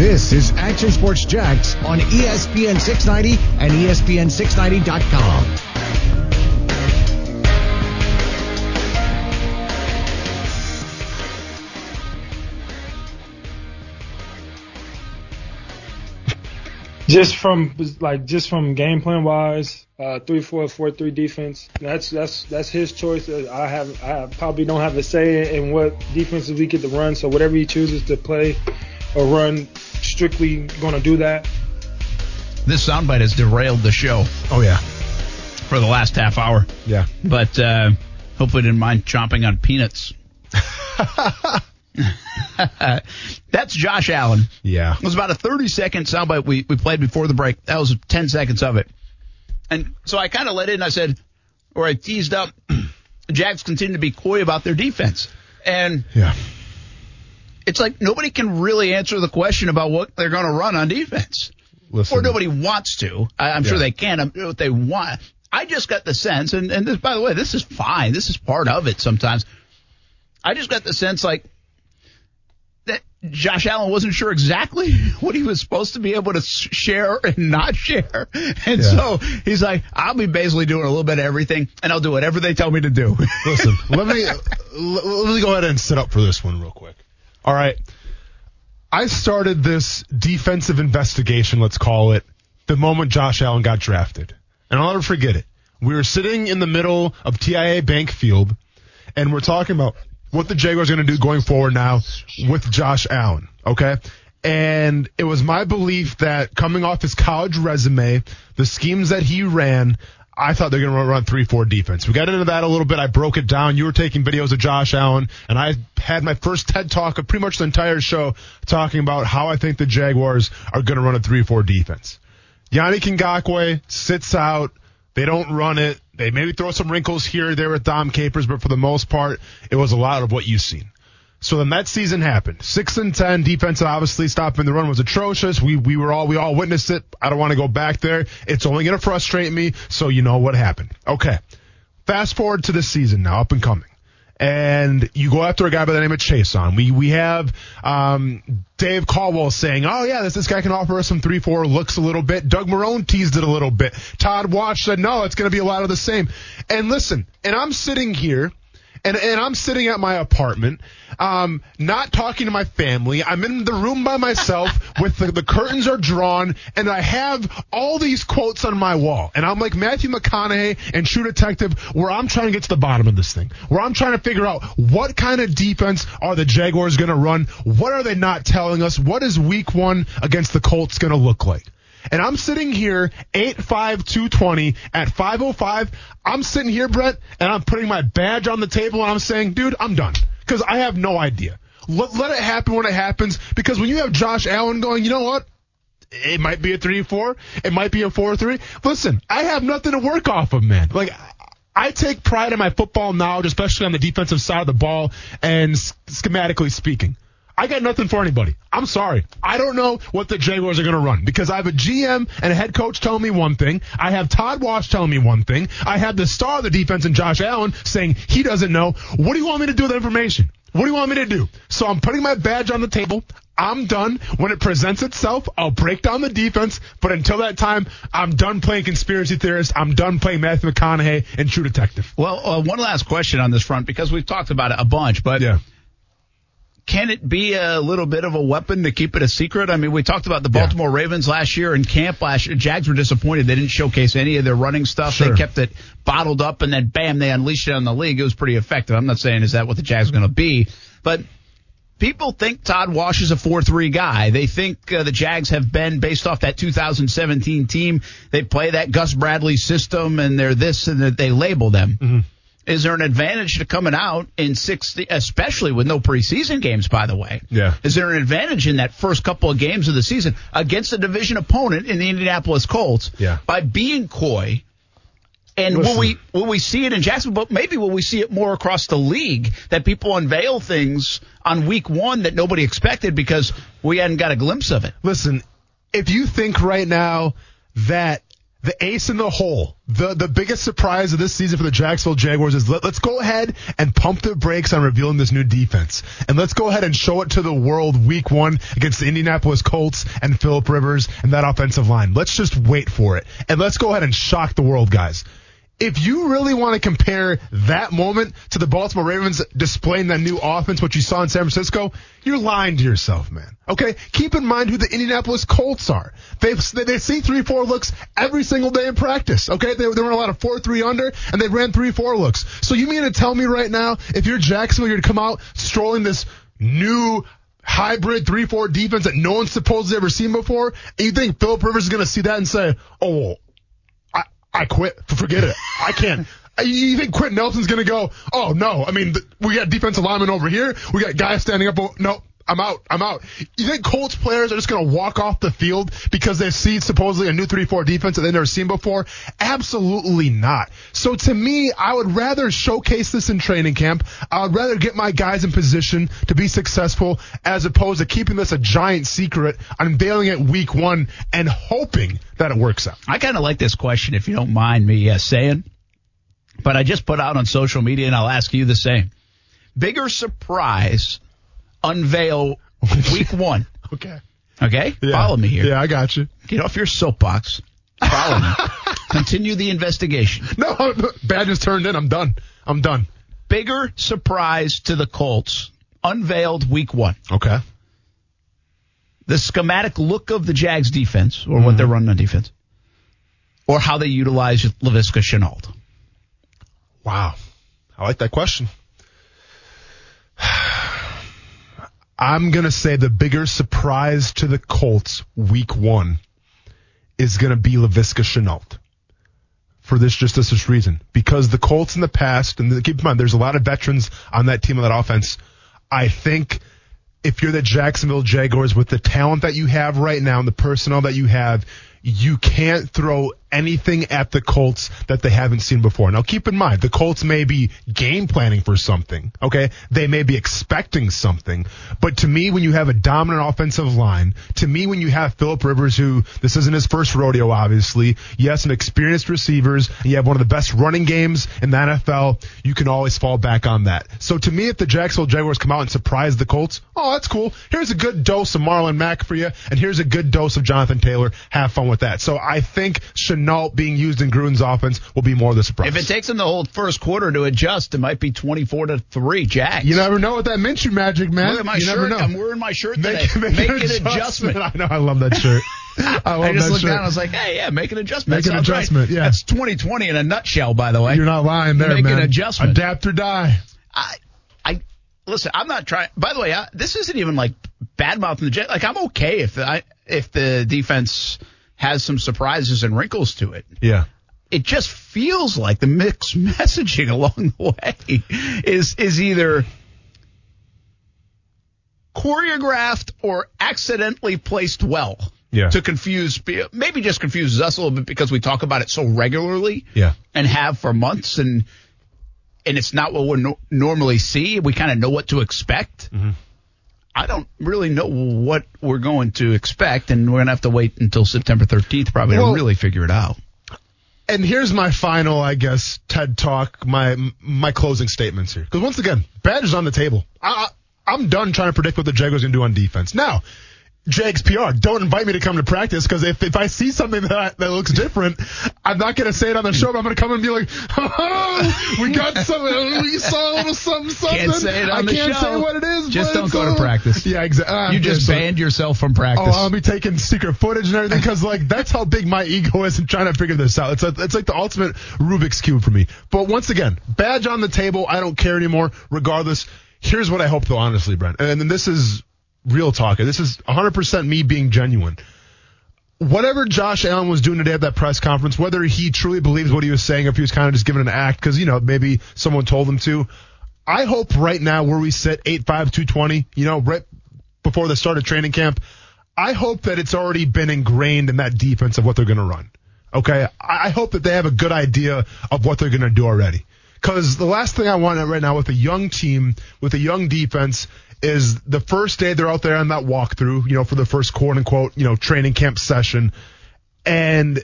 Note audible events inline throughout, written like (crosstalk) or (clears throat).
This is Action Sports Jax on ESPN 690 and E ESPN690.com. just from like just from game plan wise, uh, three four four three defense. That's that's that's his choice. Uh, I have I probably don't have a say in what defenses we get to run. So whatever he chooses to play or run, strictly going to do that. This soundbite has derailed the show Oh yeah, for the last half hour, yeah. but uh, hopefully didn't mind chomping on peanuts. (laughs) That's Josh Allen. Yeah. It was about a 30 second soundbite we, we played before the break. That was 10 seconds of it. And so I kind of let in. I said, or I teased up, (clears throat) Jags continue to be coy about their defense. And Yeah. It's like nobody can really answer the question about what they're going to run on defense. Listen. Or nobody wants to. I, I'm sure they can. I'm, what they want. I just got the sense, and, and this, by the way, this is fine. This is part of it sometimes. I just got the sense like that Josh Allen wasn't sure exactly (laughs) what he was supposed to be able to share and not share. And Yeah. so he's like, I'll be basically doing a little bit of everything and I'll do whatever they tell me to do. (laughs) Listen, let me let, let me go ahead and sit up for this one real quick. All right. I started this defensive investigation, let's call it, the moment Josh Allen got drafted. And I'll never forget it. We were sitting in the middle of TIAA Bank Field, and we're talking about what the Jaguars are going to do going forward now with Josh Allen. Okay. And it was my belief that coming off his college resume, the schemes that he ran, I thought they're going to run 3-4 defense. We got into that a little bit. I broke it down. You were taking videos of Josh Allen, and I had my first TED talk of pretty much the entire show talking about how I think the Jaguars are going to run a 3-4 defense. Yannick Ngakoue sits out. They don't run it. They maybe throw some wrinkles here or there with Dom Capers, but for the most part, it was a lot of what you've seen. So then that season happened. Six and ten defense, obviously stopping the run was atrocious. We we were all we all witnessed it. I don't want to go back there. It's only going to frustrate me. So you know what happened. Okay. Fast forward to this season now, up and coming. And you go after a guy by the name of Chaisson. We we have um, Dave Caldwell saying, "Oh yeah, this this guy can offer us some three four looks a little bit." Doug Marrone teased it a little bit. Todd Wash said, "No, it's going to be a lot of the same." And listen, and I'm sitting here and and I'm sitting at my apartment, um, not talking to my family. I'm in the room by myself (laughs) with the, the curtains are drawn, and I have all these quotes on my wall. And I'm like Matthew McConaughey and True Detective, where I'm trying to get to the bottom of this thing, where I'm trying to figure out what kind of defense are the Jaguars going to run? What are they not telling us? What is Week One against the Colts going to look like? And I'm sitting here, 85220 at 505. I'm sitting here, Brett, and I'm putting my badge on the table and I'm saying, dude, I'm done. Because I have no idea. Let, let it happen when it happens. Because when you have Josh Allen going, you know what? It might be a 3-4. It might be a 4-3. Listen, I have nothing to work off of, man. Like, I take pride in my football knowledge, especially on the defensive side of the ball and schematically speaking. I got nothing for anybody. I'm sorry. I don't know what the Jaguars are going to run because I have a GM and a head coach telling me one thing. I have Todd Wash telling me one thing. I have the star of the defense in Josh Allen saying he doesn't know. What do you want me to do with that information? What do you want me to do? So I'm putting my badge on the table. I'm done. When it presents itself, I'll break down the defense. But until that time, I'm done playing conspiracy theorist. I'm done playing Matthew McConaughey and True Detective. well, uh, one last question on this front because we've talked about it a bunch, but Yeah. Can it be a little bit of a weapon to keep it a secret? I mean, we talked about the Yeah. Baltimore Ravens last year in camp last year. Jags were disappointed. They didn't showcase any of their running stuff. Sure. They kept it bottled up and then bam, they unleashed it on the league. It was pretty effective. I'm not saying is that what the Jags are going to be, but people think Todd Wash is a 4-3 guy. They think uh, the Jags have been based off that 2017 team. They play that Gus Bradley system and they're this and that they label them. Mm-hmm. Is there an advantage to coming out in 60, especially with no preseason games, by the way? Yeah. Is there an advantage in that first couple of games of the season against a division opponent in the Indianapolis Colts Yeah. by being coy? And will we will we see it in Jacksonville? But maybe will we see it more across the league that people unveil things on week one that nobody expected because we hadn't got a glimpse of it. Listen, if you think right now that the ace in the hole. The the biggest surprise of this season for the Jacksonville Jaguars is let, us go ahead and pump the brakes on revealing this new defense. And let's go ahead and show it to the world week one against the Indianapolis Colts and Philip Rivers and that offensive line. Let's just wait for it. And let's go ahead and shock the world, guys if you really want to compare that moment to the Baltimore Ravens displaying that new offense, what you saw in San Francisco, you're lying to yourself, man. Okay? Keep in mind who the Indianapolis Colts are. They they see three four looks every single day in practice. Okay? They, they a lot of four three under, and they ran three four looks. So you mean to tell me right now, if you're Jacksonville, you're to come out strolling this new hybrid 3-4 defense that no one's supposedly ever seen before, and you think Philip Rivers is going to see that and say, oh, I quit. Forget it. I can't. (laughs) You think Quenton Nelson's going to go, oh, no. I mean, we got defensive linemen over here. We got guys standing up. No, I'm out. I'm out. You think Colts players are just going to walk off the field because they've seen supposedly a new 3-4 defense that they've never seen before? Absolutely not. So to me, I would rather showcase this in training camp. I would rather get my guys in position to be successful as opposed to keeping this a giant secret, unveiling it week one and hoping that it works out. I kind of like this question, if you don't mind me uh, saying, but I just put out on social media and I'll ask you the same. Bigger surprise unveil (laughs) week one. okay. Okay? Yeah. Follow me here. Yeah, I got you. Get off your soapbox. Follow me. (laughs) Continue the investigation. No, badges turned in. I'm done. I'm done. Bigger surprise to the Colts unveiled week one. Okay. The schematic look of the Jags defense, or mm-hmm. what they're running on defense, or how they utilize Laviska Shenault. Wow. I like that question. I'm going to say the bigger surprise to the Colts week one is going to be Laviska Shenault for this just this reason. Because the Colts in the past, and keep in mind, there's a lot of veterans on that team on that offense. I think if you're the Jacksonville Jaguars with the talent that you have right now and the personnel that you have, you can't throw anything at the Colts that they haven't seen before. Now keep in mind, the Colts may be game planning for something, okay? They may be expecting something. But to me, when you have a dominant offensive line, to me, when you have Philip Rivers, who this isn't his first rodeo, obviously, you have some experienced receivers, you have one of the best running games in the NFL, you can always fall back on that. So to me, if the Jacksonville Jaguars come out and surprise the Colts, oh, that's cool. Here's a good dose of Marlon Mack for you, and here's a good dose of Jonathan Taylor. Have fun with that. So I think Shenault being used in Gruden's offense will be more of the surprise. If it takes him the whole first quarter to adjust, it might be 24 to 3 Jack. You never know what that Minshew magic, man. Look at my you shirt. I'm wearing my shirt today. Make, make, make an, adjustment. adjustment. I know. I love that shirt. (laughs) I, I just looked shirt. down. I was like, "Hey, yeah, make an adjustment. Make an adjustment. Right. Yeah, that's 2020 in a nutshell. By the way, you're not lying there, make man. an adjustment. Adapt or die. I, I listen. I'm not trying. By the way, I, this isn't even like bad mouthing the jet. Like I'm okay if I if the defense has some surprises and wrinkles to it. Yeah. It just feels like the mixed (laughs) messaging along the way is is either choreographed or accidentally placed well. Yeah. To confuse, maybe just confuses us a little bit because we talk about it so regularly. Yeah. And have for months, and and it's not what we no- normally see. We kind of know what to expect. Mm-hmm. I don't really know what we're going to expect, and we're going to have to wait until September 13th probably well, to really figure it out. And here's my final, I guess, TED talk, my my closing statements here. Because once again, badges on the table. I, I, I'm done trying to predict what the Jaguars going to do on defense. Now, Jags PR. Don't invite me to come to practice because if, if I see something that that looks different, I'm not going to say it on the show. But I'm going to come and be like, oh, we got (laughs) something. We saw a little something, something. Can't say it on I the can't show. say what it is. Just don't go to practice. Yeah, exactly. Uh, you just banned so, yourself from practice. Oh, I'll be taking secret footage and everything because like that's how big my ego is in trying to figure this out. It's a, it's like the ultimate Rubik's cube for me. But once again, badge on the table. I don't care anymore. Regardless. Here's what I hope though, honestly, Brent. And, and this is real talk. This is 100% me being genuine. Whatever Josh Allen was doing today at that press conference, whether he truly believes what he was saying, or if he was kind of just giving an act because, you know, maybe someone told him to, I hope right now where we sit, 8'5", 220, you know, right before the start of training camp, I hope that it's already been ingrained in that defense of what they're going to run. Okay. I hope that they have a good idea of what they're going to do already. Because the last thing I want right now with a young team, with a young defense, is the first day they're out there on that walkthrough, you know, for the first quote unquote, you know, training camp session. And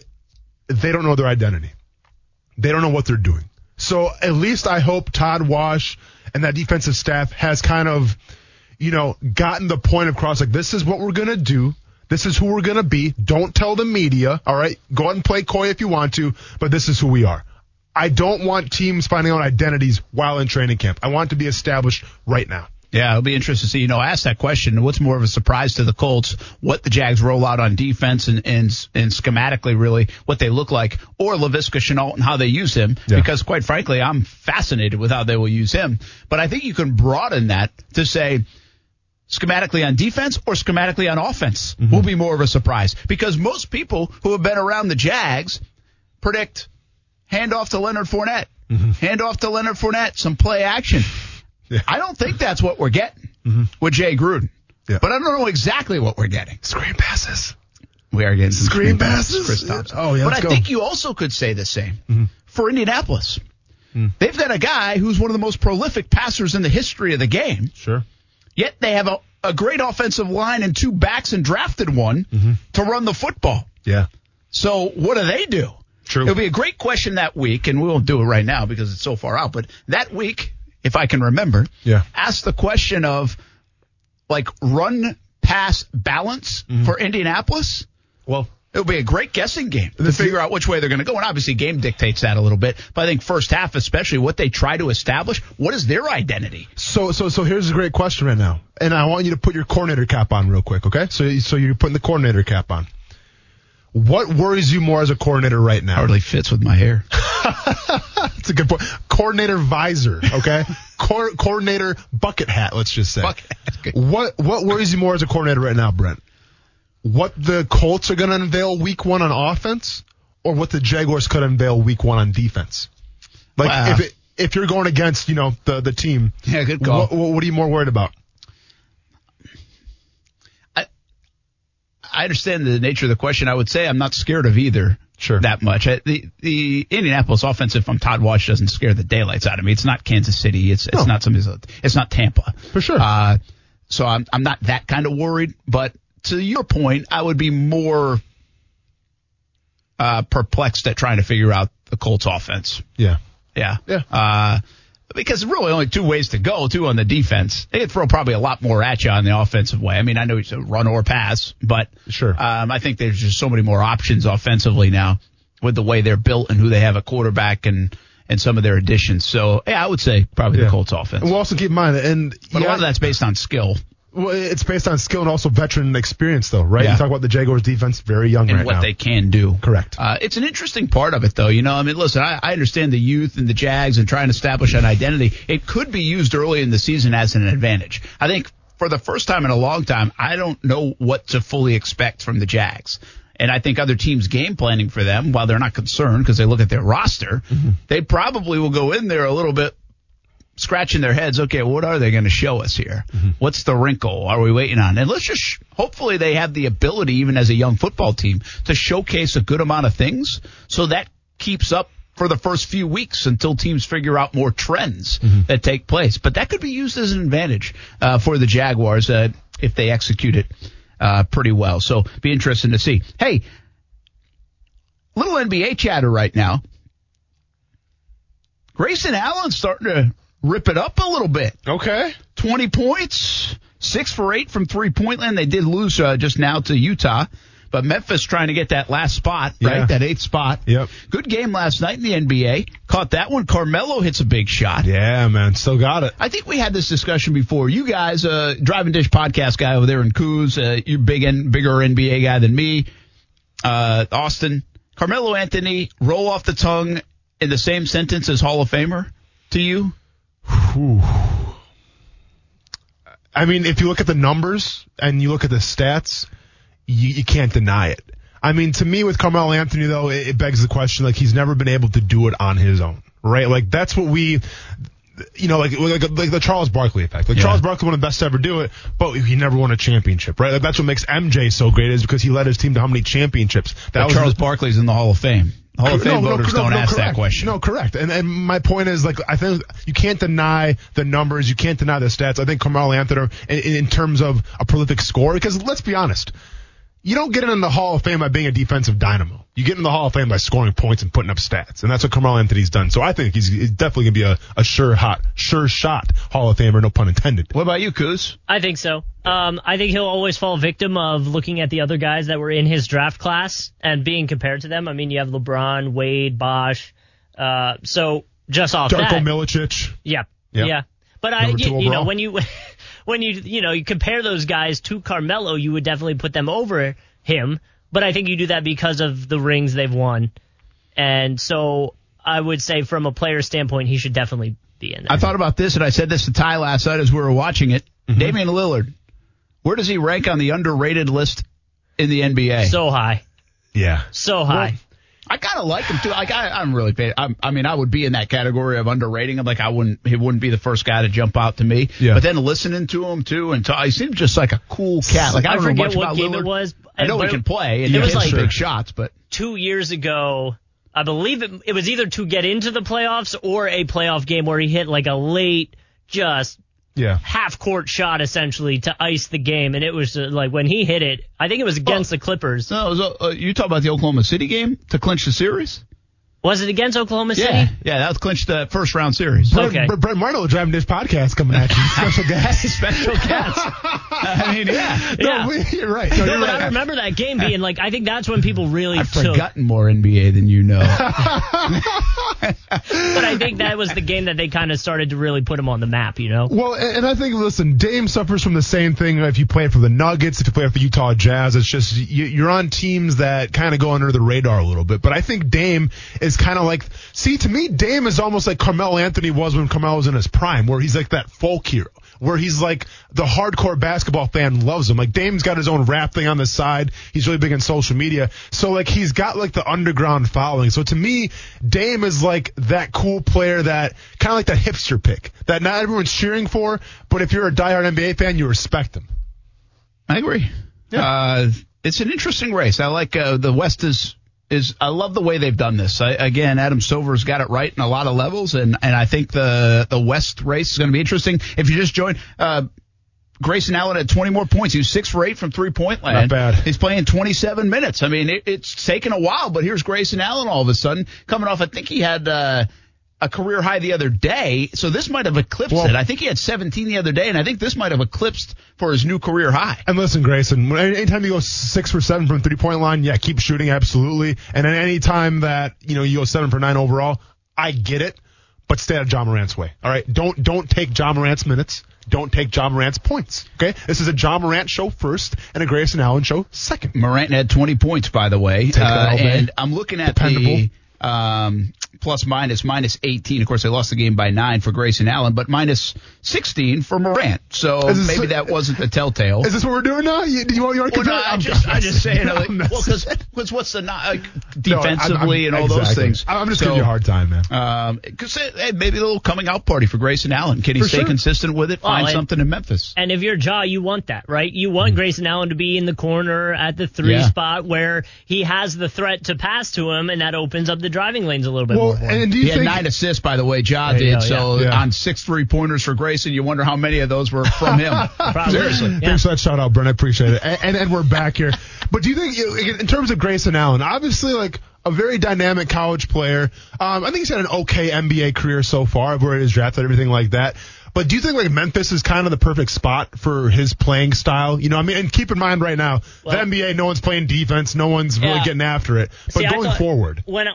they don't know their identity. They don't know what they're doing. So at least I hope Todd Wash and that defensive staff has kind of, you know, gotten the point across like this is what we're going to do. This is who we're going to be. Don't tell the media. All right. Go out and play coy if you want to, but this is who we are. I don't want teams finding out identities while in training camp. I want it to be established right now. Yeah, it'll be interesting to see. You know, ask that question. What's more of a surprise to the Colts? What the Jags roll out on defense and and, and schematically, really, what they look like, or Laviska Shenault and how they use him? Yeah. Because quite frankly, I'm fascinated with how they will use him. But I think you can broaden that to say schematically on defense or schematically on offense Mm-hmm. will be more of a surprise because most people who have been around the Jags predict hand off to Leonard Fournette, hand off to Leonard Fournette, some play action. Mm-hmm. Yeah. I don't think that's what we're getting with Jay Gruden. Yeah. But I don't know exactly what we're getting. Screen passes. We are getting Screen screen passes? Chris Thompson. Oh, yeah, But I go. think you also could say the same Mm-hmm. for Indianapolis. Mm. They've got a guy who's one of the most prolific passers in the history of the game. Sure. Yet they have a, a great offensive line and two backs and drafted one Mm-hmm. to run the football. Yeah. So what do they do? True. It'll be a great question that week, and we won't do it right now because it's so far out. But that week, if I can remember, Yeah. ask the question of like run pass balance Mm-hmm. for Indianapolis. Well, It'll be a great guessing game to figure out which way they're going to go. And obviously, game dictates that a little bit. But I think first half, especially what they try to establish, what is their identity? So, so, so here's a great question right now, and I want you to put your coordinator cap on real quick, okay? So, so you're putting the coordinator cap on. What worries you more as a coordinator right now? Hardly fits with my hair. (laughs) That's a good point. Coordinator visor, okay? (laughs) Co- coordinator bucket hat, let's just say. What what worries you more as a coordinator right now, Brent? What the Colts are going to unveil week one on offense, or what the Jaguars could unveil week one on defense? Like Wow. if it, if you're going against you know the the team, Yeah, good call. What, what are you more worried about? I I understand the nature of the question. I would say I'm not scared of either. Sure. That much. Uh, The the Indianapolis offensive from Todd Wash doesn't scare the daylights out of me. It's not Kansas City. It's it's No. not some. It's not Tampa. For sure. Uh, so I'm I'm not that kind of worried. But to your point, I would be more uh, perplexed at trying to figure out the Colts offense. Yeah. Yeah. Yeah. Uh, because really only two ways to go, two on the defense. They could throw probably a lot more at you on the offensive way. I mean, I know it's a run or pass, but Sure. um, I think there's just so many more options offensively now with the way they're built and who they have a quarterback and, and some of their additions. So, yeah, I would say probably Yeah. the Colts offense. And we'll also keep in mind, and but a yeah, lot of that's based on skill well, it's based on skill and also veteran experience, though, right? Yeah. You talk about the Jaguars defense, very young and right what now. they can do. Correct. Uh, it's an interesting part of it, though. You know, I mean, listen, I, I understand the youth and the Jags and trying to establish an identity. It could be used early in the season as an advantage. I think for the first time in a long time, I don't know what to fully expect from the Jags. And I think other teams game planning for them, while they're not concerned because they look at their roster, they probably will go in there a little bit scratching their heads. Okay, what are they going to show us here? What's the wrinkle? Are we waiting on? And let's just sh- hopefully they have the ability, even as a young football team, to showcase a good amount of things, so that keeps up for the first few weeks until teams figure out more trends that take place. But that could be used as an advantage uh, for the Jaguars uh, if they execute it uh, pretty well. So be interesting to see. Hey, little NBA chatter right now. Grayson Allen's starting to rip it up a little bit. okay. 20 points, six for eight from three point land. They did lose uh, just now to Utah, but Memphis trying to get that last spot, right? Yeah. That eighth spot. Yep. Good game last night in the NBA. Caught that one. Carmelo hits a big shot. Yeah, man. Still got it. I think we had this discussion before. You guys, uh, driving dish podcast guy over there in Coos, uh, you big and bigger NBA guy than me. Uh, Austen, Carmelo Anthony, roll off the tongue in the same sentence as Hall of Famer to you. I mean, if you look at the numbers and you look at the stats, you, you can't deny it. I mean, to me, with Carmelo Anthony, though, it, it begs the question, like, he's never been able to do it on his own, right? Like, that's what we, you know, like, like, like the Charles Barkley effect. Like, Yeah. Charles Barkley, one of the best to ever do it, but he never won a championship, right? Like, that's what makes MJ so great is because he led his team to how many championships? That But Charles Barkley's in the Hall of Fame. Hall of Fame voters don't ask correct. that question. No, correct. And and my point is like I think you can't deny the numbers, you can't deny the stats. I think Carmelo Anthony in, in terms of a prolific scorer, because let's be honest, you don't get in the Hall of Fame by being a defensive dynamo. You get in the Hall of Fame by scoring points and putting up stats, and that's what Carmelo Anthony's done. So I think he's, he's definitely gonna be a, a sure hot, sure shot Hall of Famer, no pun intended. What about you, Kuz? I think so. Um, I think he'll always fall victim of looking at the other guys that were in his draft class and being compared to them. I mean, you have LeBron, Wade, Bosh. Uh, so just off Darko that, Milicic. yeah, Yep. yeah. But I, Number two you, you know, when you (laughs) when you you know you compare those guys to Carmelo, you would definitely put them over him. But I think you do that because of the rings they've won, and so I would say from a player standpoint, he should definitely be in there. I thought about this, and I said this to Ty last night as we were watching it. Mm-hmm. Damian Lillard, where does he rank on the underrated list in the NBA? so high, Yeah. so high. I kind of like him too. Like I, I'm really. I'm, I mean, I would be in that category of underrating him. Like I wouldn't, he wouldn't be the first guy to jump out to me. Yeah. But then listening to him too, and talk, he seemed just like a cool cat. Like I I don't know forget much what about game Lillard. it was. I know but he can play and it he was hits like- big shots, but two years ago. I believe it, it was either to get into the playoffs or a playoff game where he hit like a late, just Yeah. half court shot essentially to ice the game. And it was uh, like when he hit it, I think it was against the Clippers. no, it was, uh, you talk about the Oklahoma City game to clinch the series. Was it against Oklahoma City? Yeah, yeah, that was clinched the first round series. Brett, Okay. Brett, Brett Marno driving this podcast coming at you. (laughs) Special guest. Special (laughs) cats. I mean, yeah. Yeah. No, you're right. No, No, you're but right. I remember that game being like, I think that's when people really I've took. forgotten more NBA than you know. (laughs) But I think that was the game that they kind of started to really put him on the map, you know? Well, and and I think, listen, Dame suffers from the same thing if you play for the Nuggets, if you play for the Utah Jazz. It's just you're on teams that kind of go under the radar a little bit. But I think Dame is kind of like, see, to me, Dame is almost like Carmelo Anthony was when Carmelo was in his prime, where he's like that folk hero, where he's like the hardcore basketball fan loves him. Like Dame's got his own rap thing on the side. He's really big on social media. So like he's got like the underground following. So to me, Dame is like that cool player that kind of like that hipster pick that not everyone's cheering for, but if you're a diehard NBA fan, you respect him. I agree. Yeah. Uh, it's an interesting race. I like uh, the West is is I love the way they've done this. I, again, Adam Silver's got it right in a lot of levels, and and I think the the West race is going to be interesting. If you just join. Uh, Grayson Allen had 20 more points. He was six for eight from three point land. Not bad. He's playing 27 minutes. I mean, it, it's taken a while, but here's Grayson Allen all of a sudden coming off. I think he had uh, a career high the other day, so this might have eclipsed Well- it. I think he had 17 the other day, and I think this might have eclipsed for his new career high. And listen, Grayson, anytime you go six for seven from three point line, yeah, keep shooting, absolutely. And then any time that, you know, you go seven for nine overall, I get it, but stay out of Ja Morant's way. All right. Don't, don't take Ja Morant's minutes. Don't take Ja Morant's points. Okay. This is a Ja Morant show first and a Grayson Allen show second. Morant had 20 points, by the way. Uh, and I'm looking at Dependable. the um, plus minus minus 18. Of course, they lost the game by nine for Grayson Allen, but minus 16 for Morant. So this- maybe that wasn't the telltale. Is this what we're doing now? You, you want, you want to Well, no, I I'm- just, I just saying, (laughs) like, I'm well, because what's the not, like, No, I'm- defensively I'm- and all those things. I'm just So, giving you a hard time, man. Um, because hey, maybe a little coming out party for Grayson Allen. Can he For stay sure. consistent with it? Well, Find and- something in Memphis. And if you're Ja, you want that, right? You want Grayson Allen to be in the corner at the three Yeah. spot where he has the threat to pass to him, and that opens up the driving lanes a little bit Well, more and do you He had nine assists, by the way. Ja There you did. go, so yeah. Yeah. on six three pointers for Grayson, you wonder how many of those were from him. (laughs) Seriously. Yeah. Thanks for that shout out, Brent. I appreciate it. And, and and we're back here. But do you think, in terms of Grayson Allen, obviously like a very dynamic college player. Um, I think he's had an okay NBA career so far, where he's drafted, everything like that. But do you think like Memphis is kind of the perfect spot for his playing style? You know, I mean, and keep in mind right now, Well- the NBA, no one's playing defense, no one's really getting after it. But See, going thought forward, when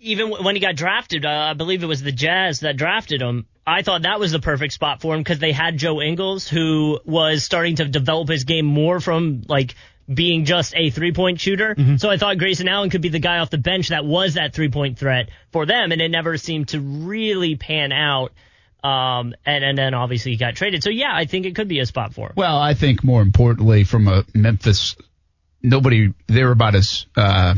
even when he got drafted, uh, I believe it was the Jazz that drafted him. I thought that was the perfect spot for him because they had Joe Ingles, who was starting to develop his game more from like being just a three point shooter. Mm-hmm. So I thought Grayson Allen could be the guy off the bench that was that three point threat for them, and it never seemed to really pan out. Um, and, and then obviously he got traded. So yeah, I think it could be a spot for him. Well, I think more importantly, from a Memphis, nobody they're about as uh,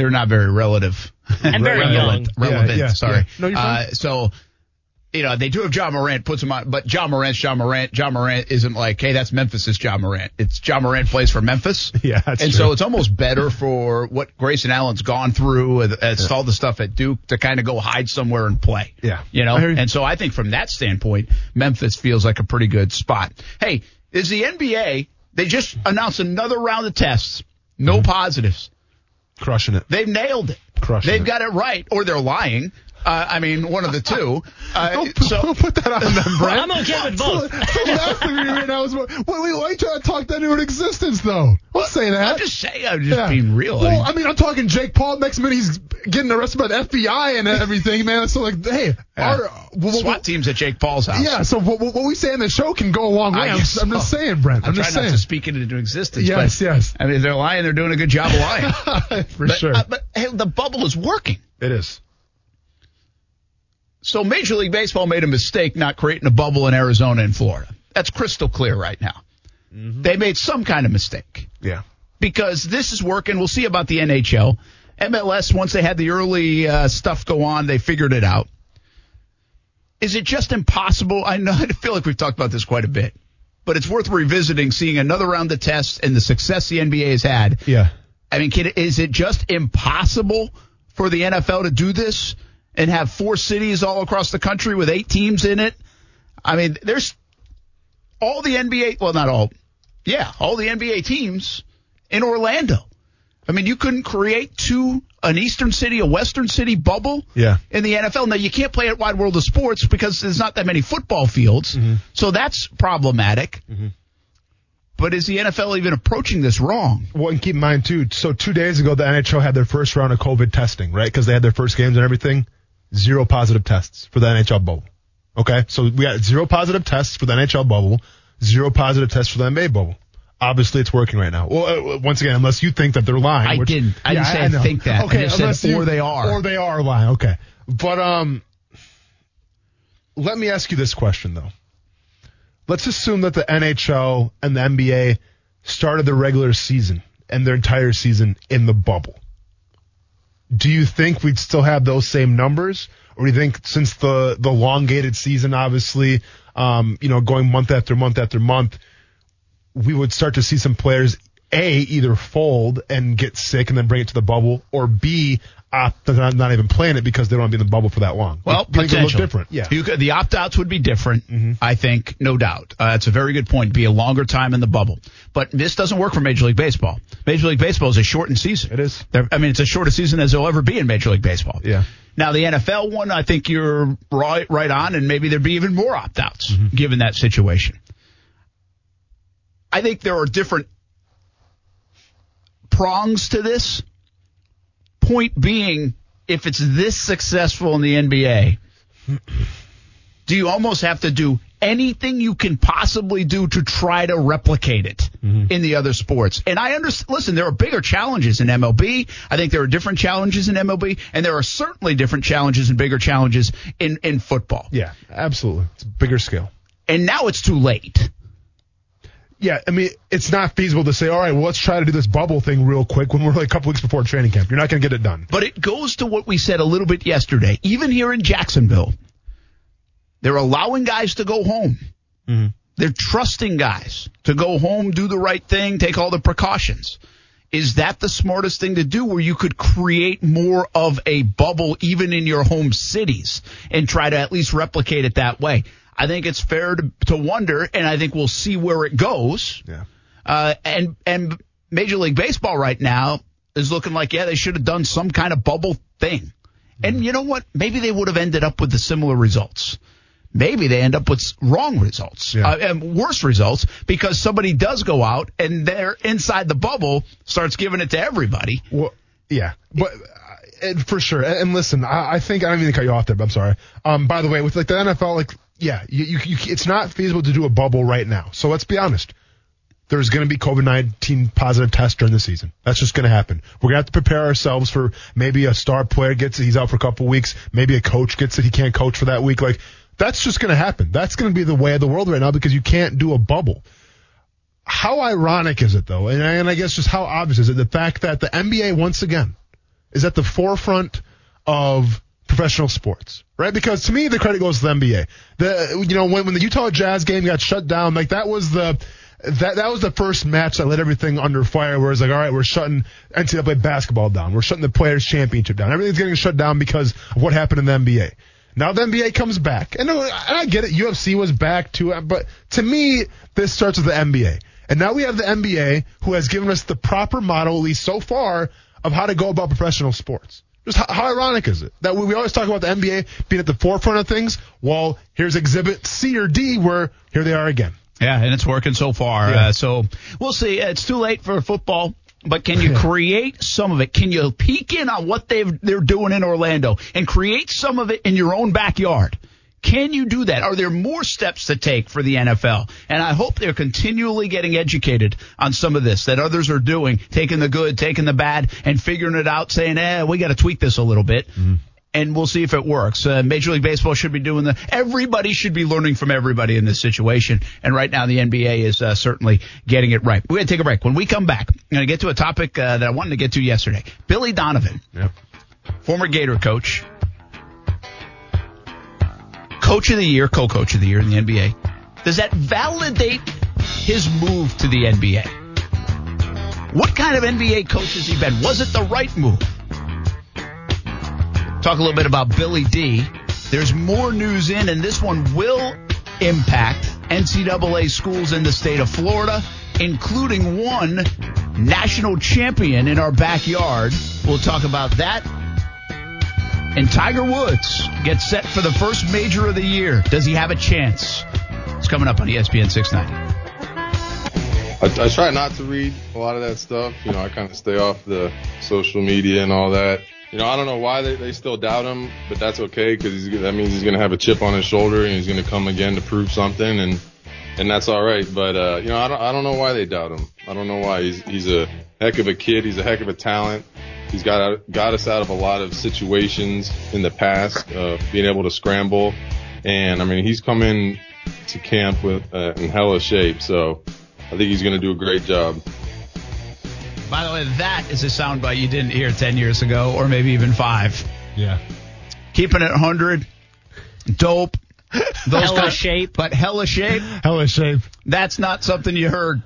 they're not very relative And very relevant. young. Relevant, Yeah, yeah, sorry. yeah. No, uh, so. You know, they do have Ja Morant, puts him on, but Ja Morant's Ja Morant. Ja Morant isn't like, hey, that's Memphis's Ja Morant. It's Ja Morant plays for Memphis. (laughs) Yeah, that's And true. so it's almost better for what Grayson Allen's gone through, it's all the stuff at Duke to kind of go hide somewhere and play. Yeah. You know, you. and so I think from that standpoint, Memphis feels like a pretty good spot. Hey, is the NBA, they just announced another round of tests No positives. Crushing it. They've nailed it. Crushing They've it. got it right, or they're lying. Uh, I mean, one of the two. (laughs) Uh, Don't, so don't put that on them, (laughs) Brent. I'm okay with both. So laughing at me right now is what, wait, wait, why trying to talk that into an existence, though? Don't say that. I'm just saying, I'm just Yeah. being real. Well, I mean, I'm talking Jake Paul. Next minute, he's getting arrested by the FBI and everything, man. So, like, hey, yeah. our, well, SWAT well, teams at Jake Paul's house. yeah. So what, what we say in the show can go a long way. I I'm, guess just, I'm just saying, Brent. I'm, I'm just trying not to speak it into existence. Yes, but, yes. I mean, they're lying, they're doing a good job of lying. (laughs) For but, sure. uh, but hey, the bubble is working. it is. So Major League Baseball made a mistake not creating a bubble in Arizona and Florida. That's crystal clear right now. They made some kind of mistake Yeah. because this is working. We'll see about the NHL. MLS, once they had the early uh, stuff go on, they figured it out. Is it just impossible? I know (laughs) I feel like we've talked about this quite a bit, but it's worth revisiting, seeing another round of tests and the success the NBA has had. Yeah. I mean, kid, is it just impossible for the NFL to do this and have four cities all across the country with eight teams in it? I mean, there's all the NBA, well, not all, yeah, all the NBA teams in Orlando. I mean, you couldn't create two, an Eastern city, a Western city bubble Yeah. in the NFL. Now, you can't play at Wide World of Sports because there's not that many football fields. Mm-hmm. So that's problematic. Mm-hmm. But is the NFL even approaching this wrong? Well, and keep in mind too. So two days ago, the NHL had their first round of COVID testing, right? Because they had their first games and everything. Zero positive tests for the NHL bubble. Okay, so we got zero positive tests for the NHL bubble, zero positive tests for the NBA bubble. Obviously, it's working right now. Well, uh, once again, unless you think that they're lying. I which- didn't. I didn't say I know. think that. I Okay, just said, unless you- or they are. or they are lying. Okay, but um, let me ask you this question though. Let's assume that the NHL and the NBA started their regular season and their entire season in the bubble. Do you think we'd still have those same numbers, or do you think since the the elongated season, obviously, um, you know, going month after month after month, we would start to see some players a either fold and get sick and then bring it to the bubble, or b opt to not, not even playing it because they don't want to be in the bubble for that long. Well, it look different. Yeah. You could, the opt outs would be different, Mm-hmm. I think, no doubt. Uh, it's a very good point. Be a longer time in the bubble. But this doesn't work for Major League Baseball. Major League Baseball is a shortened season. It is. They're, I mean, it's as short a season as there'll ever be in Major League Baseball. Yeah. Now, the NFL one, I think you're right, right on, and maybe there'd be even more opt outs Mm-hmm. given that situation. I think there are different prongs to this. Point being, if it's this successful in the NBA, do you almost have to do anything you can possibly do to try to replicate it mm-hmm. in the other sports? And I understand, listen, there are bigger challenges in MLB. I think there are different challenges in MLB, and there are certainly different challenges and bigger challenges in, in football. Yeah, absolutely. It's a bigger scale. And now it's too late. Yeah, I mean, it's not feasible to say, all right, well, let's try to do this bubble thing real quick when we're like a couple weeks before training camp. You're not going to get it done. But it goes to what we said a little bit yesterday. Even here in Jacksonville, they're allowing guys to go home. Mm-hmm. They're trusting guys to go home, do the right thing, take all the precautions. Is that the smartest thing to do where you could create more of a bubble even in your home cities and try to at least replicate it that way? I think it's fair to, to wonder, and I think we'll see where it goes. Yeah. Uh, and and Major League Baseball right now is looking like yeah they should have done some kind of bubble thing. And you know what? Maybe they would have ended up with the similar results. Maybe they end up with wrong results Yeah. uh, and worse results because somebody does go out and they're inside the bubble starts giving it to everybody. Well, yeah, but uh, and for sure. And, and listen, I, I think I don't mean to cut you off there, but I'm sorry. Um, by the way, with like the NFL, like yeah, you, you, you it's not feasible to do a bubble right now. So let's be honest. There's going to be COVID 19 positive tests during the season. That's just going to happen. We're going to have to prepare ourselves for maybe a star player gets it, he's out for a couple weeks. Maybe a coach gets it, he can't coach for that week. Like, that's just going to happen. That's going to be the way of the world right now because you can't do a bubble how ironic is it though? And and I guess just how obvious is it the fact that the NBA once again is at the forefront of professional sports, right? Because to me, the credit goes to the NBA. The you know when when the Utah Jazz game got shut down, like that was the that that was the first match that lit everything under fire. Where it's like, all right, we're shutting NCAA basketball down, we're shutting the Players Championship down. Everything's getting shut down because of what happened in the NBA. Now the NBA comes back, and and I get it. UFC was back too, but to me, this starts with the NBA. And now we have the NBA who has given us the proper model, at least so far, of how to go about professional sports. Just how, how ironic is it that we, we always talk about the NBA being at the forefront of things? Well, here's exhibit C or D where here they are again. Yeah, and it's working so far. Yeah. Uh, so we'll see. It's too late for football. But can you (laughs) create some of it? Can you peek in on what they've they're doing in Orlando and create some of it in your own backyard? Can you do that? Are there more steps to take for the NFL? And I hope they're continually getting educated on some of this that others are doing, taking the good, taking the bad, and figuring it out, saying, eh, we got to tweak this a little bit. And we'll see if it works. Uh, Major League Baseball should be doing the. Everybody should be learning from everybody in this situation. And right now, the NBA is uh, certainly getting it right. We're going to take a break. When we come back, I'm going to get to a topic uh, that I wanted to get to yesterday. Billy Donovan, Yep. former Gator coach, coach of the year, co-coach of the year in the NBA. Does that validate his move to the NBA? What kind of NBA coach has he been? Was it the right move? Talk a little bit about Billy D. There's more news in, and this one will impact NCAA schools in the state of Florida, including one national champion in our backyard. We'll talk about that. And Tiger Woods gets set for the first major of the year. Does he have a chance? It's coming up on ESPN 690. I, I try not to read a lot of that stuff. You know, I kind of stay off the social media and all that. You know, I don't know why they, they still doubt him, but that's okay because that means he's going to have a chip on his shoulder and he's going to come again to prove something, and and that's all right. But uh, you know, I don't I don't know why they doubt him. I don't know why he's he's a heck of a kid. He's a heck of a talent. He's got out- got us out of a lot of situations in the past, uh, being able to scramble, and I mean he's come in to camp with uh, in hella shape. So I think he's going to do a great job. By the way, that is a soundbite you didn't hear 10 years ago, or maybe even five. Yeah. Keeping it 100, dope. Those Hella kind- shape. But hella shape, Hella shape. that's not something you heard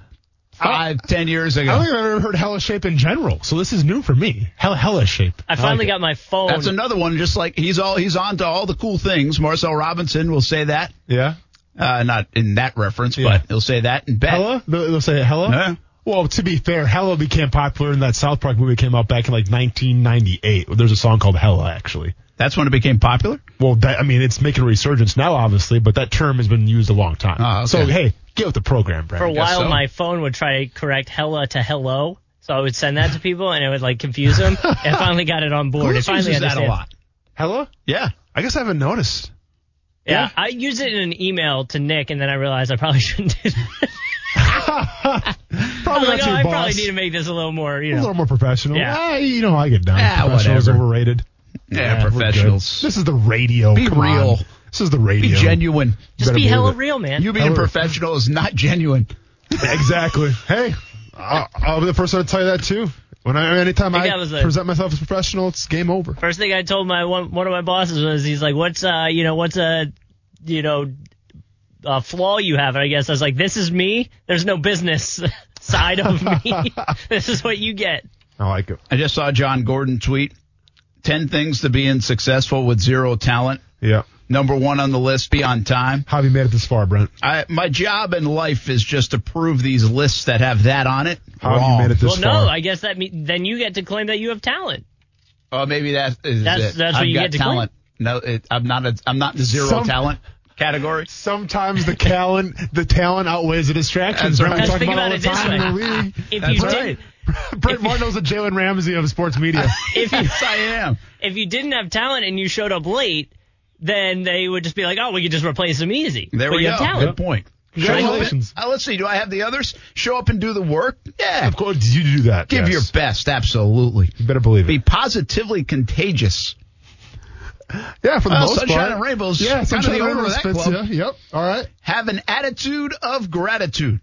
five, ten years ago. I don't think I've ever heard hella shape in general, so this is new for me. Hella, hella shape. I finally like it. got my phone. That's another one. Just like he's all he's on to all the cool things. Marcel Robinson will say that. Yeah. Uh, not in that reference, Yeah. but he'll say that in bet. Hella? They'll they'll say hella? Yeah. Well, to be fair, Hella became popular in that South Park movie came out back in like 1998. There's a song called Hella, actually. That's when it became popular. Well, that, I mean, it's making a resurgence now, obviously, but that term has been used a long time. Ah, okay. So, hey, get with the program, Brad. For a while, so. my phone would try to correct hella to hello. So I would send that to people and it would like confuse them. (laughs) and I finally got it on board. Who it finally uses that a lot? Hella? Yeah. I guess I haven't noticed. Yeah, Yeah. I use it in an email to Nick and then I realized I probably (laughs) shouldn't do that. (laughs) Probably like, not oh, your I boss. probably need to make this a little more, you a little more professional. Yeah. Ah, you know, I get down. Ah, Professional is overrated. Yeah, we're professionals. This is the radio. Be Come on. real. This is the radio. Be radio. genuine. Just better be believe hella it. real, man. You being Hella- professional is not genuine. (laughs) exactly. Hey, I'll, I'll be the first one to tell you that too. When I, anytime I I, think that was a- present myself as professional, it's game over. First thing I told my one one of my bosses was he's like, "What's uh, you know, what's a, you know, a flaw you have?" And I guess I was like, "This is me. There's no business (laughs) side of me. (laughs) this is what you get." I like it. I just saw Jon Gordon tweet 10 things to being successful with zero talent. Yeah. Number one on the list, be on time. How have you made it this far, Brent? I, my job in life is just to prove these lists that have that on it. How have wrong. you made it this well, far? no, I guess that mean, then you get to claim that you have talent. Oh, maybe that is That's- it. that's what I've you got get to talent. No, it, I'm not. A, I'm not in zero Some- talent category. Sometimes the talent, the talent outweighs the distractions. That's right. we talk Think about all about the it this time in the way. league. If That's you right. did, Brent Martin knows the Jalen Ramsey of sports media. (laughs) if you yes, I am. if you didn't have talent and you showed up late, then they would just be like, "Oh, we could just replace him easy." There but we you go. have. Good point. Congratulations. Show uh, let's see. Do I have the others? Show up and do the work. Yeah. Of course, you do that. Give yes. your best. Absolutely. You better believe it. Be positively contagious. Yeah, for the Well, most sunshine part. and rainbows. Yeah, kinda the and owner of that fits club. you. Yep. All right. Have an attitude of gratitude.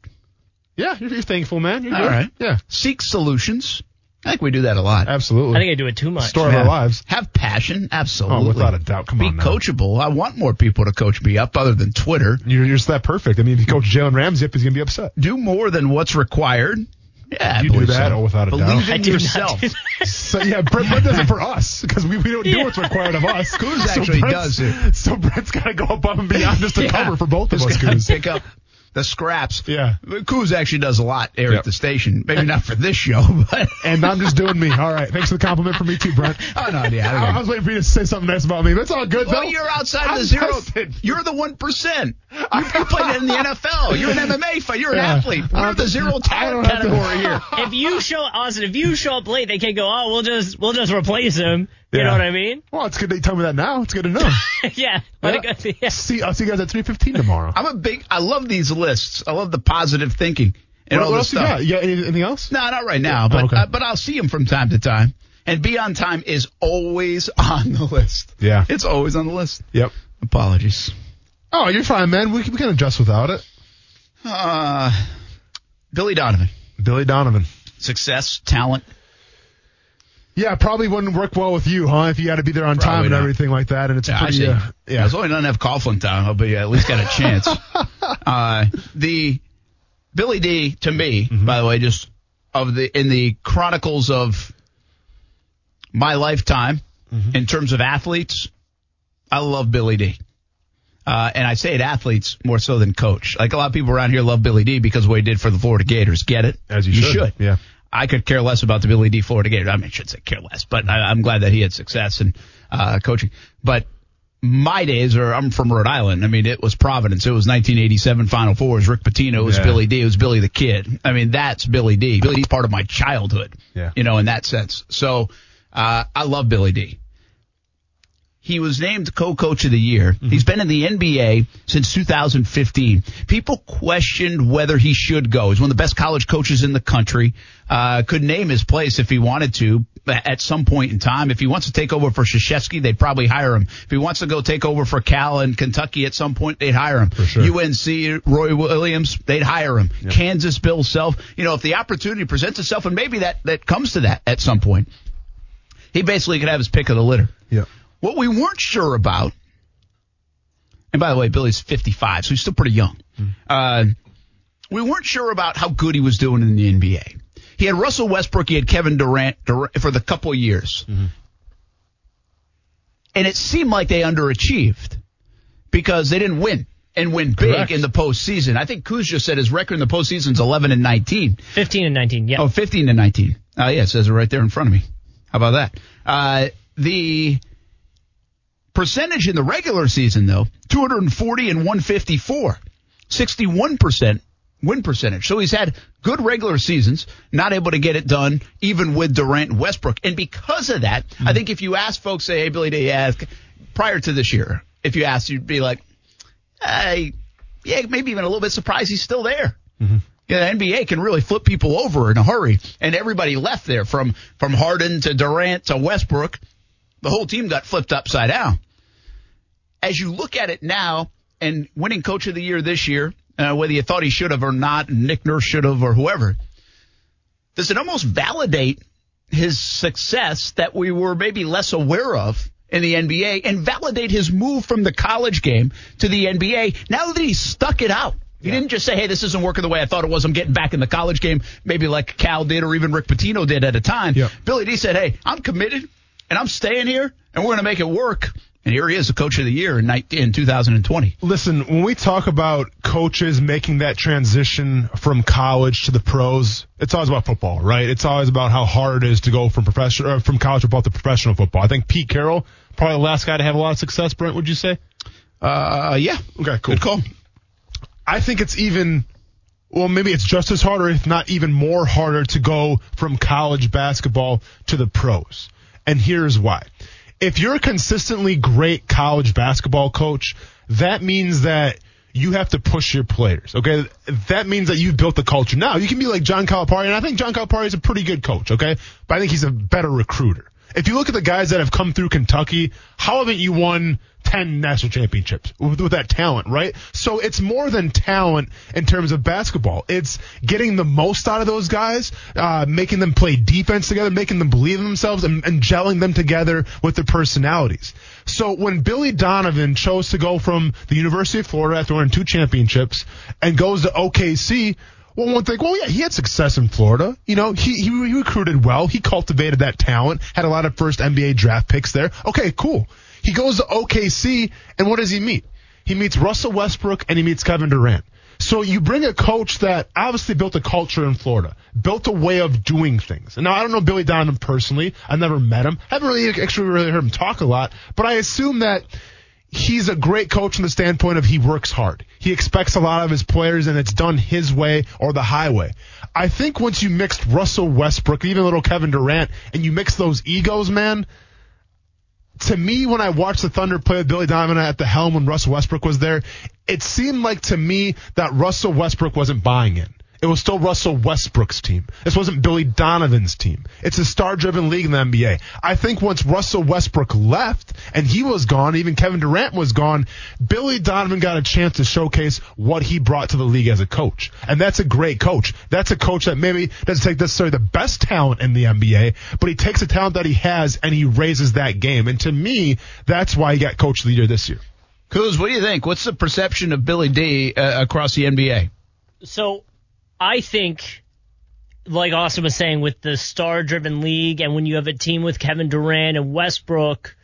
Yeah, you're, you're thankful, man. You're All good. right. Yeah, Seek solutions. I think we do that a lot. absolutely. I think I do it too much. Story of Yeah. our lives. Have passion. Absolutely. Oh, without a doubt. Come Be on now. coachable. I want more people to coach me up other than Twitter. You're, you're just that perfect. I mean, if you coach Jalen Ramsey up, he's going to be upset. Do more than what's required. Yeah, I You do believe that? Uh, so. Oh, without a Believe doubt. I in do not yourself. So, yeah, Brent, Brent does it for us because we, we don't do Yeah. what's required of us. Coos actually Brent's- does it. So Brent's got to go above and beyond just to (laughs) Yeah. cover for both of us, gotta Coos. pick up the scraps. Yeah. Kuz actually does a lot here Yep. at the station. Maybe not for this show, (laughs) but And I'm just doing me. All right. Thanks for the compliment for me too, Brent. (laughs) oh no, yeah. I, I was waiting for you to say something nice about me, That's all good Well, though. you're outside I'm the zero. tested. You're the one percent. (laughs) You, you played in the NFL. You're an MMA fighter. You're an Yeah. athlete. We're the zero talent don't have to- category here. if you show Austen, if you show up late, they can't go. Oh, we'll just we'll just replace him. You Yeah. know what I mean? Well, it's good they tell me that now. It's good to know. yeah. Let it go- yeah. See, I'll see you guys at 3:15 tomorrow. I'm a big. I love these lists. I love the positive thinking and what all what this else you stuff. got? You got anything else? No, not right now, but Oh, okay. uh, but I'll see him from time to time. And be on time is always (laughs) on the list. Yeah. It's always on the list. Yep. Apologies. Oh, you're fine, man. We can, we can adjust without it. Uh, Billy Donovan. Billy Donovan. Success, talent. Yeah, probably wouldn't work well with you, huh? If you got to be there on time and not. everything like that, and it's Yeah, pretty, uh, yeah. As long as I don't have Coughlin time, I'll be at least got a chance. (laughs) uh, the Billy D to me, Mm-hmm. by the way, just of the in the chronicles of my lifetime Mm-hmm. in terms of athletes, I love Billy D. Uh, and I say it athletes more so than coach. Like a lot of people around here love Billy D because of what he did for the Florida Gators. Get it? As you should. Yeah. I could care less about the Billy D. Florida Gators. I mean, I should say care less, but I, I'm glad that he had success in uh, coaching. But my days are I'm from Rhode Island. I mean, it was Providence. It was 1987 Final Four. It was Rick Pitino. It was Yeah. Billy D. It was Billy the Kid. I mean, that's Billy D. Billy D's part of my childhood. Yeah. You know, in that sense. So uh, I love Billy D. He was named co-coach of the year. He's been in the NBA since 2015. People questioned whether he should go. He's one of the best college coaches in the country. Uh, could name his place if he wanted to at some point in time. If he wants to take over for Krzyzewski, they'd probably hire him. If he wants to go take over for Cal in Kentucky at some point, they'd hire him. sure. UNC, Roy Williams, they'd hire him. Kansas, Bill Self. You know, if the opportunity presents itself, and maybe that, that comes to that at some point, he basically could have his pick of the litter. Yeah. What we weren't sure about, and by the way, Billy's 55, so he's still pretty young. Uh, we weren't sure about how good he was doing in the NBA. He had Russell Westbrook, he had Kevin Durant, Durant for the couple of years. And it seemed like they underachieved because they didn't win and win big Correct. in the postseason. I think Kuz just said his record in the postseason is 11 and 19. 15 and 19. Yeah. Oh, 15 to 19. Oh, yeah, it says it right there in front of me. How about that? Uh, the percentage in the regular season, though, 240 and 154. 61% win percentage. So he's had good regular seasons, not able to get it done, even with Durant and Westbrook. And because of that, I hmm. think if you ask folks, say, hey, Billy D, yeah, prior to this year, if you asked, you'd be like, hey, yeah, maybe even a little bit surprised he's still there. Mm-hmm. Yeah, the NBA can really flip people over in a hurry, and everybody left there from from Harden to Durant to Westbrook. The whole team got flipped upside down. As you look at it now, and winning Coach of the Year this year, uh, whether you thought he should have or not, Nick Nurse should have or whoever, does it almost validate his success that we were maybe less aware of in the NBA and validate his move from the college game to the NBA now that he's stuck it out? He didn't just say, hey, this isn't working the way I thought it was. I'm getting back in the college game, maybe like Cal did or even Rick Pitino did at a time. Yeah. Billy D said, hey, I'm committed and I'm staying here and we're going to make it work. And here he is, the coach of the year in, 19, in 2020. Listen, when we talk about coaches making that transition from college to the pros, it's always about football, right? It's always about how hard it is to go from professional, uh, from college football to professional football. I think Pete Carroll, probably the last guy to have a lot of success. Brent, would you say? Uh, yeah. Okay, cool. Good call. I think it's even, well, maybe it's just as hard, or if not even more harder, to go from college basketball to the pros. And here's why. If you're a consistently great college basketball coach, that means that you have to push your players. Okay, that means that you've built the culture. Now you can be like John Calipari, and I think John Calipari is a pretty good coach. Okay, but I think he's a better recruiter. If you look at the guys that have come through Kentucky, how haven't you won 10 national championships with, with that talent, right? So it's more than talent in terms of basketball. It's getting the most out of those guys, uh, making them play defense together, making them believe in themselves and, and gelling them together with their personalities. So when Billy Donovan chose to go from the University of Florida after winning two championships and goes to OKC, well, one thing, well, yeah, he had success in Florida. You know, he, he, he recruited well. He cultivated that talent, had a lot of first NBA draft picks there. Okay, cool. He goes to OKC, and what does he meet? He meets Russell Westbrook and he meets Kevin Durant. So you bring a coach that obviously built a culture in Florida, built a way of doing things. And now I don't know Billy Donovan personally. I've never met him. I haven't really actually really heard him talk a lot, but I assume that he's a great coach from the standpoint of he works hard. He expects a lot of his players and it's done his way or the highway. I think once you mixed Russell Westbrook, even little Kevin Durant, and you mix those egos, man, to me, when I watched the Thunder play with Billy Donovan at the helm when Russell Westbrook was there, it seemed like to me that Russell Westbrook wasn't buying in. It was still Russell Westbrook's team. This wasn't Billy Donovan's team. It's a star-driven league in the NBA. I think once Russell Westbrook left and he was gone, even Kevin Durant was gone, Billy Donovan got a chance to showcase what he brought to the league as a coach. And that's a great coach. That's a coach that maybe doesn't take necessarily the best talent in the NBA, but he takes the talent that he has and he raises that game. And to me, that's why he got coach of the year this year. Kuz, what do you think? What's the perception of Billy D uh, across the NBA? So I think, like Austen was saying, with the star driven league and when you have a team with Kevin Durant and Westbrook,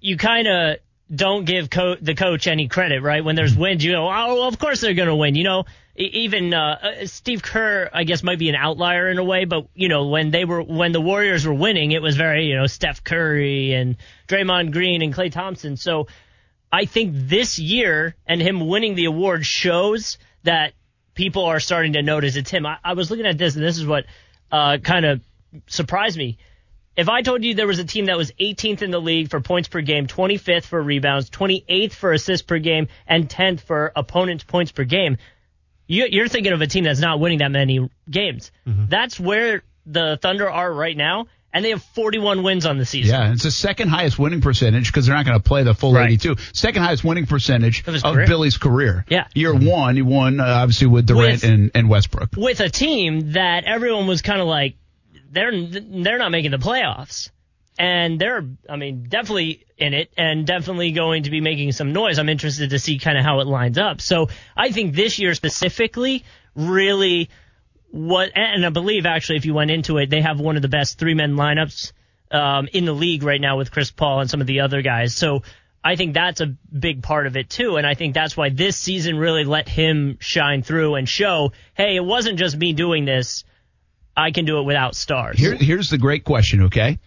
you kind of don't give co- the coach any credit, right? When there's wins, you know, oh, well, of course they're going to win. You know, even uh, uh, Steve Kerr, I guess, might be an outlier in a way, but you know, when they were when the Warriors were winning, it was very you know Steph Curry and Draymond Green and Klay Thompson. So I think this year and him winning the award shows that people are starting to notice it's him. I, I was looking at this, and this is what uh, kind of surprised me. If I told you there was a team that was 18th in the league for points per game, 25th for rebounds, 28th for assists per game, and 10th for opponents' points per game, you, are thinking of a team that's not winning that many games. Mm-hmm. That's where the Thunder are right now and they have 41 wins on the season. Yeah, it's the second highest winning percentage because they're not going to play the full right. 82. Second highest winning percentage of, Billy's career. Yeah. Year one, he won uh, obviously with Durant with, and, and Westbrook. With a team that everyone was kind of like, they're they're not making the playoffs. And they're, I mean, definitely in it and definitely going to be making some noise. I'm interested to see kind of how it lines up. So I think this year specifically really what, and I believe actually, if you went into it, they have one of the best three men lineups um, in the league right now with Chris Paul and some of the other guys. So I think that's a big part of it too, and I think that's why this season really let him shine through and show, hey, it wasn't just me doing this. I can do it without stars. Here, here's the great question, okay?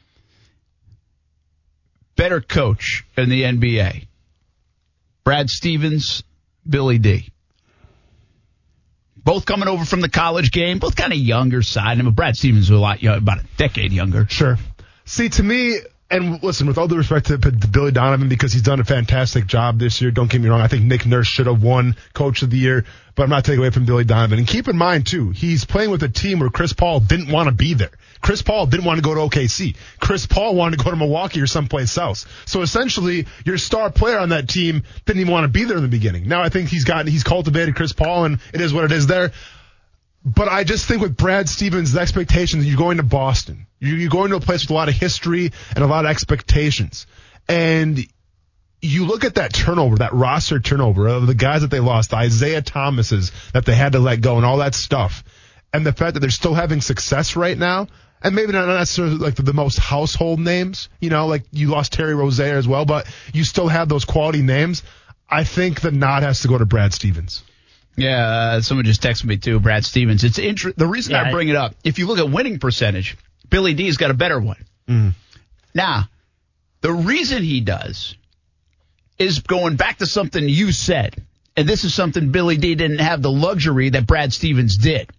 Better coach in the NBA, Brad Stevens, Billy D both coming over from the college game, both kind of younger side. I mean, Brad Stevens was a lot, about a decade younger. Sure. See, to me, and listen, with all due respect to, Billy Donovan, because he's done a fantastic job this year. Don't get me wrong. I think Nick Nurse should have won Coach of the Year, but I'm not taking away from Billy Donovan. And keep in mind too, he's playing with a team where Chris Paul didn't want to be there. Chris Paul didn't want to go to OKC. Chris Paul wanted to go to Milwaukee or someplace else. So essentially, your star player on that team didn't even want to be there in the beginning. Now I think he's gotten, he's cultivated Chris Paul, and it is what it is there. But I just think with Brad Stevens, the expectations, you're going to Boston. You're going to a place with a lot of history and a lot of expectations. And you look at that turnover, that roster turnover of the guys that they lost, the Isaiah Thomases that they had to let go and all that stuff. And the fact that they're still having success right now, and maybe not necessarily like the, the most household names, you know, like you lost Terry Rozier as well, but you still have those quality names. I think the nod has to go to Brad Stevens. Yeah, uh, someone just texted me too, Brad Stevens. It's inter- the reason yeah, I bring it up. If you look at winning percentage, Billy D's got a better one. Mm. Now, the reason he does is going back to something you said, and this is something Billy D didn't have the luxury that Brad Stevens did.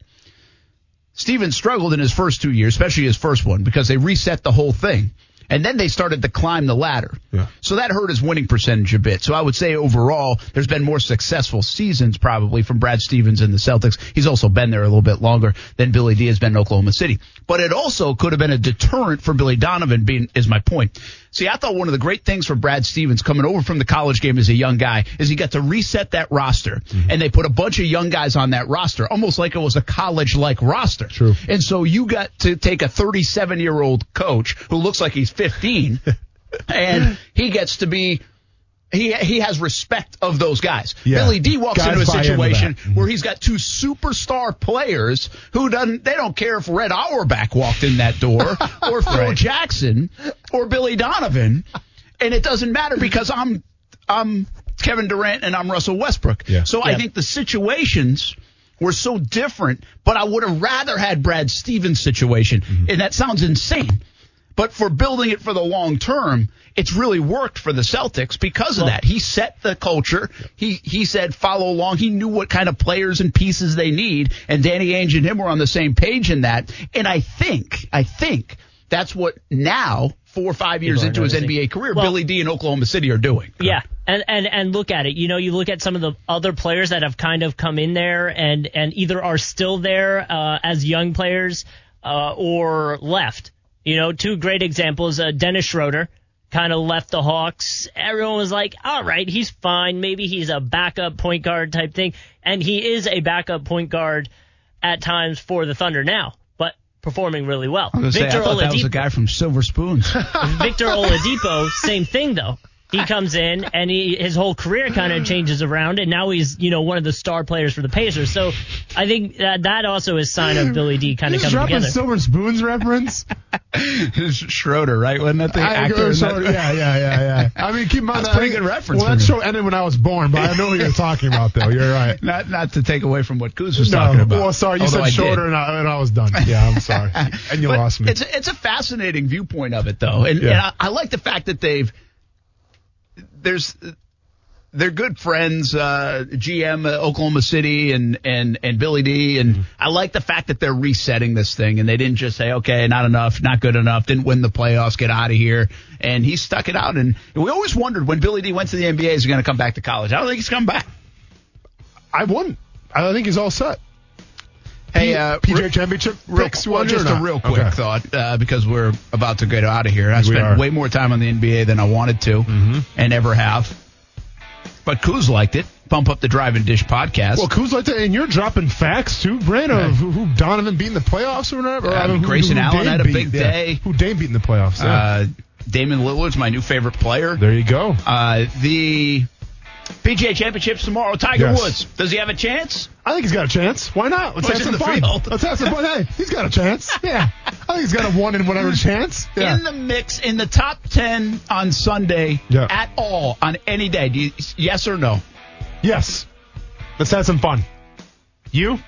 Stevens struggled in his first two years, especially his first one, because they reset the whole thing. And then they started to climb the ladder. Yeah. So that hurt his winning percentage a bit. So I would say overall, there's been more successful seasons probably from Brad Stevens and the Celtics. He's also been there a little bit longer than Billy D has been in Oklahoma City. But it also could have been a deterrent for Billy Donovan being, is my point. See, I thought one of the great things for Brad Stevens coming over from the college game as a young guy is he got to reset that roster. Mm-hmm. And they put a bunch of young guys on that roster, almost like it was a college like roster. True. And so you got to take a 37 year old coach who looks like he's 15 (laughs) and he gets to be he he has respect of those guys. Yeah. Billy D walks guys into a situation into where he's got two superstar players who doesn't they don't care if Red Auerbach walked in that door (laughs) or Phil right. Jackson or Billy Donovan, and it doesn't matter because I'm I'm Kevin Durant and I'm Russell Westbrook. Yeah. So I think the situations were so different, but I would have rather had Brad Stevens' situation. And that sounds insane. But for building it for the long term, it's really worked for the Celtics because of that. He set the culture. He he said follow along. He knew what kind of players and pieces they need, and Danny Ainge and him were on the same page in that. And I think I think that's what now, four or five years into his. NBA career, Well- Billy D in Oklahoma City are doing. Yeah, and, and and look at it. You know, you look at some of the other players that have kind of come in there and and either are still there uh, as young players uh, or left. You know, two great examples. Uh, Dennis Schroeder kind of left the Hawks. Everyone was like, "All right, he's fine. Maybe he's a backup point guard type thing," and he is a backup point guard at times for the Thunder now, but performing really well. Gonna say, I thought that was Oladipo- the guy from Silver Spoons. (laughs) Victor Oladipo, same thing though. He comes in and he his whole career kind of (clears throat) changes around, and now he's you know one of the star players for the Pacers. So I think that that also is sign of Billy D kind of Just coming dropping together. Silver Spoons reference. (laughs) Schroeder, right? Wasn't that the I actor? so, that? yeah, yeah, yeah, yeah. (laughs) I mean, keep in mind That's that- a pretty good reference Well, that show ended when I was born, but I know what you're talking about, though. You're right. (laughs) Not not to take away from what Kuz was No, talking about. well, sorry, you although said did. shorter, and I, and I was done. Yeah, I'm sorry, and you But lost me. It's a, it's a fascinating viewpoint of it, though, and, Yeah. and I, I like the fact that they've there's they're good friends, uh, GM uh, Oklahoma City and and and Billy D, and I like the fact that they're resetting this thing, and they didn't just say, okay, not enough, not good enough, didn't win the playoffs, get out of here, and he stuck it out, and we always wondered when Billy D went to the NBA, is he going to come back to college? I don't think he's coming back. I wouldn't. I think he's all set. Hey, uh, PJ real- Championship Real, well, just a real quick Okay. thought uh, because we're about to get out of here. I We spent are. way more time on the NBA than I wanted to Mm-hmm. and ever have. But Kuz liked it. Pump up the Drive and Dish podcast. Well, Kuz liked it, and you're dropping facts too, Brand, of who, who Donovan beat in the playoffs or whatever. Yeah, I mean, who- Grayson who Allen Dame had a beat, big yeah. day. Who Dame beat in the playoffs? Yeah. uh, Damian Lillard's my new favorite player. there you go. Uh, the PGA Championships tomorrow. Tiger Yes. Woods. Does he have a chance? I think he's got a chance. Why not? Let's have some fun. field. Let's have some fun. Hey, he's got a chance. (laughs) Yeah, I think he's got a one in whatever chance. Yeah. In the mix, in the top 10 on Sunday Yeah. at all on any day. Do you, yes or no? yes. Let's have some fun. You?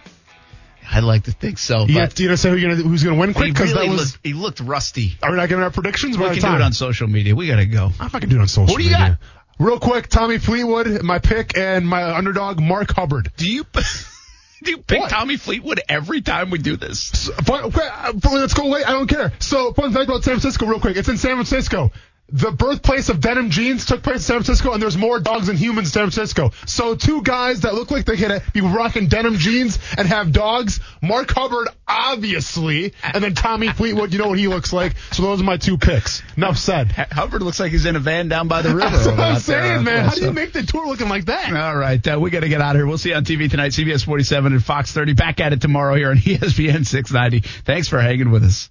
I'd like to think so. You, but you gonna say who you're gonna, who's going to win quick? Because really that was. looked, he looked rusty. Are we not giving our predictions? We can do it on social media. We got to go. I'm not gonna do it on social Who do you media. got? Real quick, Tommy Fleetwood, my pick, and my underdog, Mark Hubbard. Do you (laughs) do you pick What? Tommy Fleetwood every time we do this? So, fun, okay, let's go late. I don't care. So, fun fact about San Francisco, real quick. It's in San Francisco. The birthplace of denim jeans took place in San Francisco, and there's more dogs than humans in San Francisco. So, two guys that look like they could be rocking denim jeans and have dogs. Mark Hubbard, obviously, and then Tommy Fleetwood. You know what he looks like. So, those are my two picks. Enough said. Hubbard looks like he's in a van down by the river. That's what I'm out there. saying, man. How do you make the tour looking like that? All right, uh, we got to get out of here. We'll see you on TV tonight, CBS 47 and Fox 30. Back at it tomorrow here on (laughs) ESPN 690. Thanks for hanging with us.